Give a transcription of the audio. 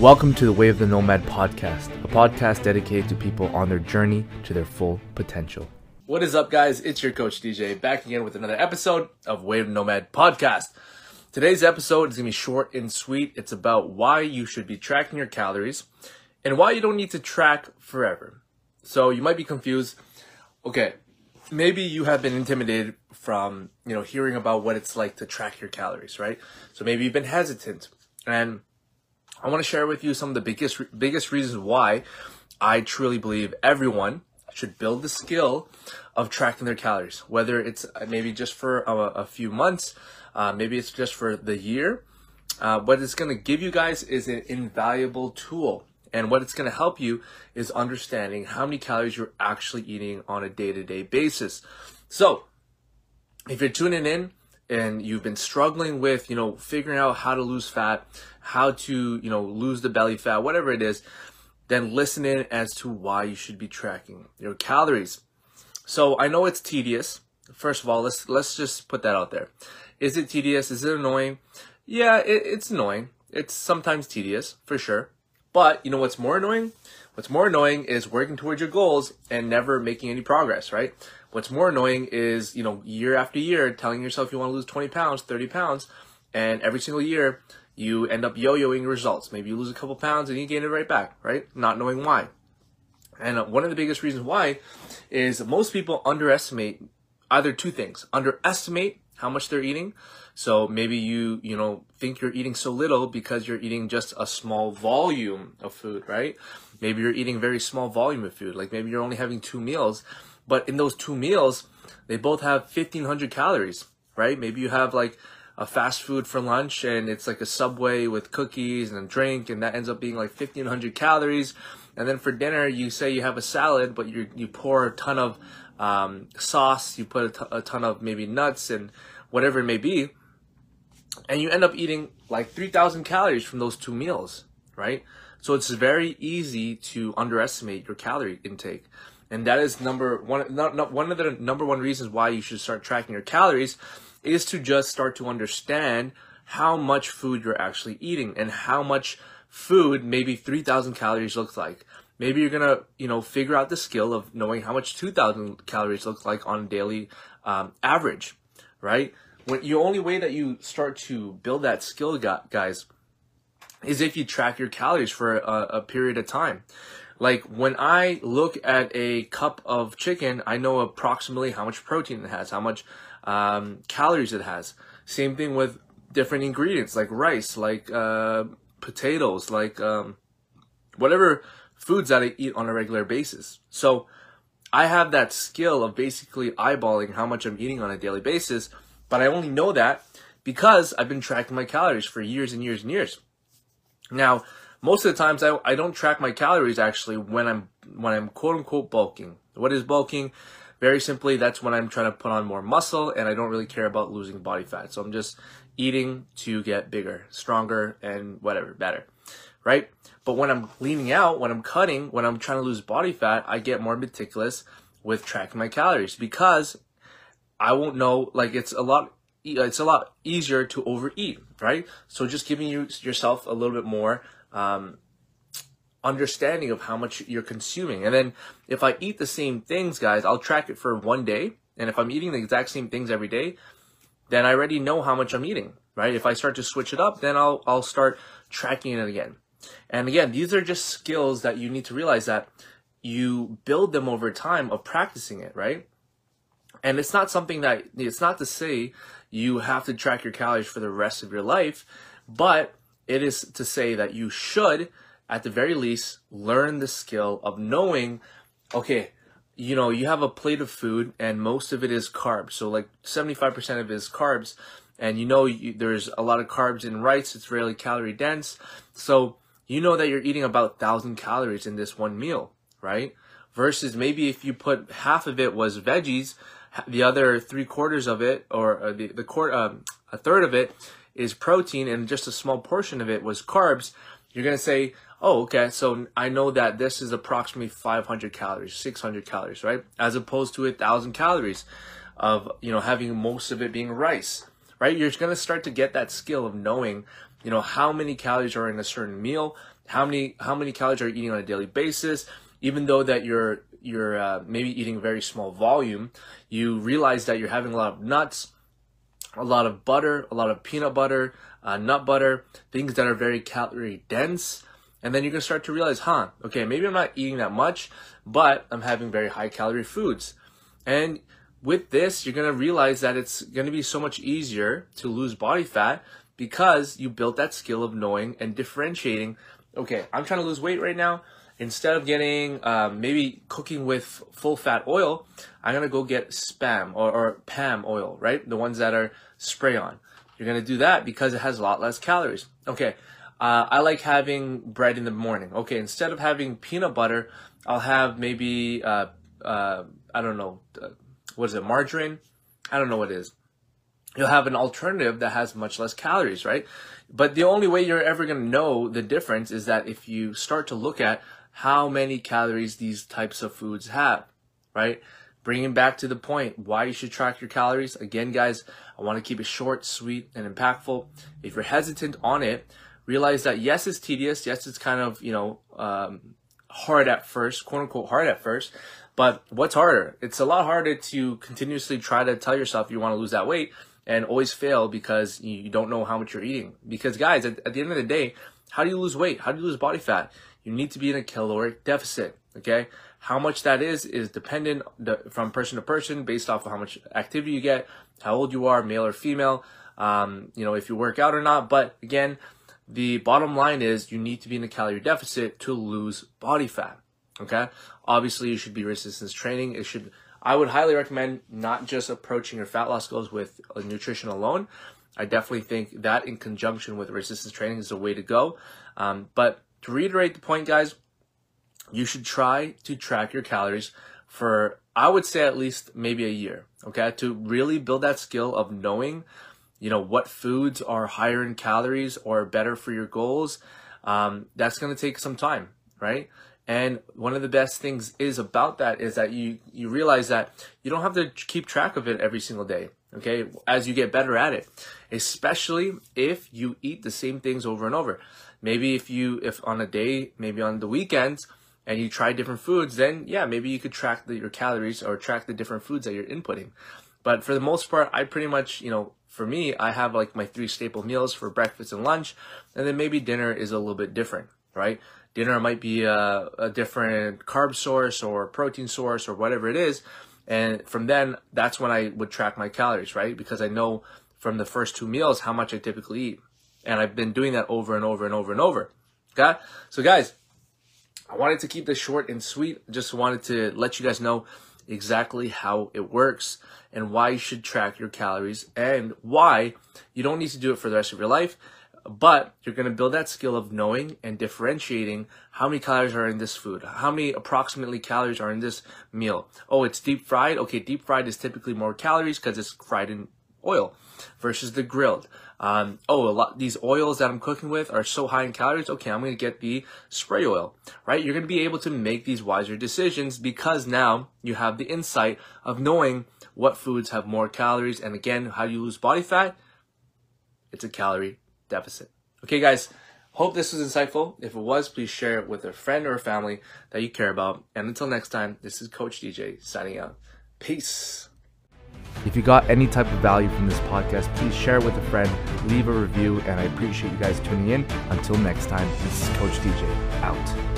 Welcome to the Way of the Nomad podcast, a podcast dedicated to people on their journey to their full potential. What is up, guys? It's your coach DJ back again with another episode of Way of the Nomad podcast. Today's episode is going to be short and sweet. It's about why you should be tracking your calories and why you don't need to track forever. So you might be confused. Okay, maybe you have been intimidated from, you know, hearing about what it's like to track your calories, right? So maybe you've been hesitant and I want to share with you some of the biggest biggest reasons why I truly believe everyone should build the skill of tracking their calories. Whether it's uh, maybe just for a, a few months, uh, maybe it's just for the year. Uh, what it's going to give you guys is an invaluable tool. And what it's going to help you is understanding how many calories you're actually eating on a day to day basis. So, if you're tuning in and you've been struggling with, you know, figuring out how to lose fat, how to, you know, lose the belly fat, whatever it is, then listen in as to why you should be tracking your calories. So I know it's tedious. First of all, let's let's just put that out there. Is it tedious? Is it annoying? Yeah, it, it's annoying. It's sometimes tedious for sure. But you know what's more annoying? What's more annoying is working towards your goals and never making any progress, right? What's more annoying is, you know, year after year telling yourself you want to lose 20 pounds, 30 pounds, and every single year you end up yo-yoing results. Maybe you lose a couple pounds and you gain it right back, right? Not knowing why. And uh, one of the biggest reasons why is most people underestimate either two things. Underestimate how much they're eating. So maybe you, you know, think you're eating so little because you're eating just a small volume of food, right? Maybe you're eating very small volume of food. Like maybe you're only having two meals but in those two meals, they both have 1500 calories, right? Maybe you have like a fast food for lunch and it's like a subway with cookies and a drink and that ends up being like 1500 calories. And then for dinner, you say you have a salad, but you you pour a ton of um, sauce, you put a, t- a ton of maybe nuts and whatever it may be, and you end up eating like 3000 calories from those two meals, right? So it's very easy to underestimate your calorie intake and that is number one. Not, not one of the number one reasons why you should start tracking your calories is to just start to understand how much food you're actually eating and how much food maybe 3000 calories looks like maybe you're gonna you know figure out the skill of knowing how much 2000 calories looks like on a daily um, average right when the only way that you start to build that skill guys is if you track your calories for a, a period of time like when I look at a cup of chicken, I know approximately how much protein it has, how much um, calories it has. Same thing with different ingredients like rice, like uh, potatoes, like um, whatever foods that I eat on a regular basis. So I have that skill of basically eyeballing how much I'm eating on a daily basis, but I only know that because I've been tracking my calories for years and years and years. Now, most of the times I, I don't track my calories actually when I'm when I'm quote unquote bulking. What is bulking? Very simply, that's when I'm trying to put on more muscle and I don't really care about losing body fat. So I'm just eating to get bigger, stronger, and whatever, better. Right? But when I'm leaning out, when I'm cutting, when I'm trying to lose body fat, I get more meticulous with tracking my calories because I won't know like it's a lot it's a lot easier to overeat, right? So just giving you yourself a little bit more um, understanding of how much you're consuming. And then if I eat the same things, guys, I'll track it for one day. And if I'm eating the exact same things every day, then I already know how much I'm eating, right? If I start to switch it up, then I'll, I'll start tracking it again. And again, these are just skills that you need to realize that you build them over time of practicing it, right? And it's not something that, it's not to say you have to track your calories for the rest of your life, but it is to say that you should, at the very least, learn the skill of knowing, okay, you know, you have a plate of food and most of it is carbs. So like 75% of it is carbs. And you know, you, there's a lot of carbs in rice. It's really calorie dense. So you know that you're eating about thousand calories in this one meal, right? Versus maybe if you put half of it was veggies, the other three quarters of it, or uh, the the quarter, um, a third of it is protein and just a small portion of it was carbs, you're going to say, oh, okay, so I know that this is approximately 500 calories, 600 calories, right? As opposed to a thousand calories of, you know, having most of it being rice, right? You're going to start to get that skill of knowing you know, how many calories are in a certain meal, how many how many calories are you eating on a daily basis, even though that you're you're uh, maybe eating a very small volume, you realize that you're having a lot of nuts, a lot of butter, a lot of peanut butter, uh, nut butter, things that are very calorie dense. And then you're gonna start to realize, huh, okay, maybe I'm not eating that much, but I'm having very high calorie foods. And with this, you're gonna realize that it's gonna be so much easier to lose body fat because you built that skill of knowing and differentiating. Okay, I'm trying to lose weight right now instead of getting um, maybe cooking with full fat oil, I'm gonna go get spam or, or PAM oil, right? The ones that are spray on. You're gonna do that because it has a lot less calories. Okay, uh, I like having bread in the morning. Okay, instead of having peanut butter, I'll have maybe uh, uh, I don't know, uh, what is it, margarine? I don't know what it is. You'll have an alternative that has much less calories, right? But the only way you're ever to know the difference is that if you start to look at how many calories these types of foods have, right? Bringing back to the point, why you should track your calories. Again, guys, I want to keep it short, sweet, and impactful. If you're hesitant on it, realize that yes, it's tedious. Yes, it's kind of, you know, um, hard at first, quote unquote hard at first. But what's harder? It's a lot harder to continuously try to tell yourself you want to lose that weight and always fail because you don't know how much you're eating. Because guys, at, at the end of the day, how do you lose weight? How do you lose body fat? You need to be in a caloric deficit. Okay, how much that is is dependent from person to person based off of how much activity you get, how old you are, male or female. Um, you know, if you work out or not. But again, the bottom line is you need to be in a calorie deficit to lose body fat. Okay, obviously you should be resistance training. It should. I would highly recommend not just approaching your fat loss goals with nutrition alone. I definitely think that in conjunction with resistance training is the way to go. Um, but to reiterate the point, guys, you should try to track your calories for, I would say, at least maybe a year, okay? To really build that skill of knowing, you know, what foods are higher in calories or better for your goals. Um, that's going to take some time, right? And one of the best things is about that is that you you realize that you don't have to keep track of it every single day. Okay, as you get better at it, especially if you eat the same things over and over. Maybe if you, if on a day, maybe on the weekends, and you try different foods, then yeah, maybe you could track the, your calories or track the different foods that you're inputting. But for the most part, I pretty much, you know, for me, I have like my three staple meals for breakfast and lunch, and then maybe dinner is a little bit different, right? Dinner might be a, a different carb source or protein source or whatever it is. And from then, that's when I would track my calories, right? Because I know from the first two meals how much I typically eat. And I've been doing that over and over and over and over. Okay? So, guys, I wanted to keep this short and sweet. Just wanted to let you guys know exactly how it works and why you should track your calories and why you don't need to do it for the rest of your life. But you're going to build that skill of knowing and differentiating how many calories are in this food, how many approximately calories are in this meal. Oh, it's deep fried. Okay, deep fried is typically more calories because it's fried in oil versus the grilled. Um, oh, a lot these oils that I'm cooking with are so high in calories. Okay, I'm going to get the spray oil, right? You're going to be able to make these wiser decisions because now you have the insight of knowing what foods have more calories. And again, how you lose body fat? It's a calorie deficit. Okay, guys. Hope this was insightful. If it was, please share it with a friend or a family that you care about. And until next time, this is Coach DJ signing out. Peace. If you got any type of value from this podcast, please share it with a friend, leave a review, and I appreciate you guys tuning in. Until next time, this is Coach DJ out.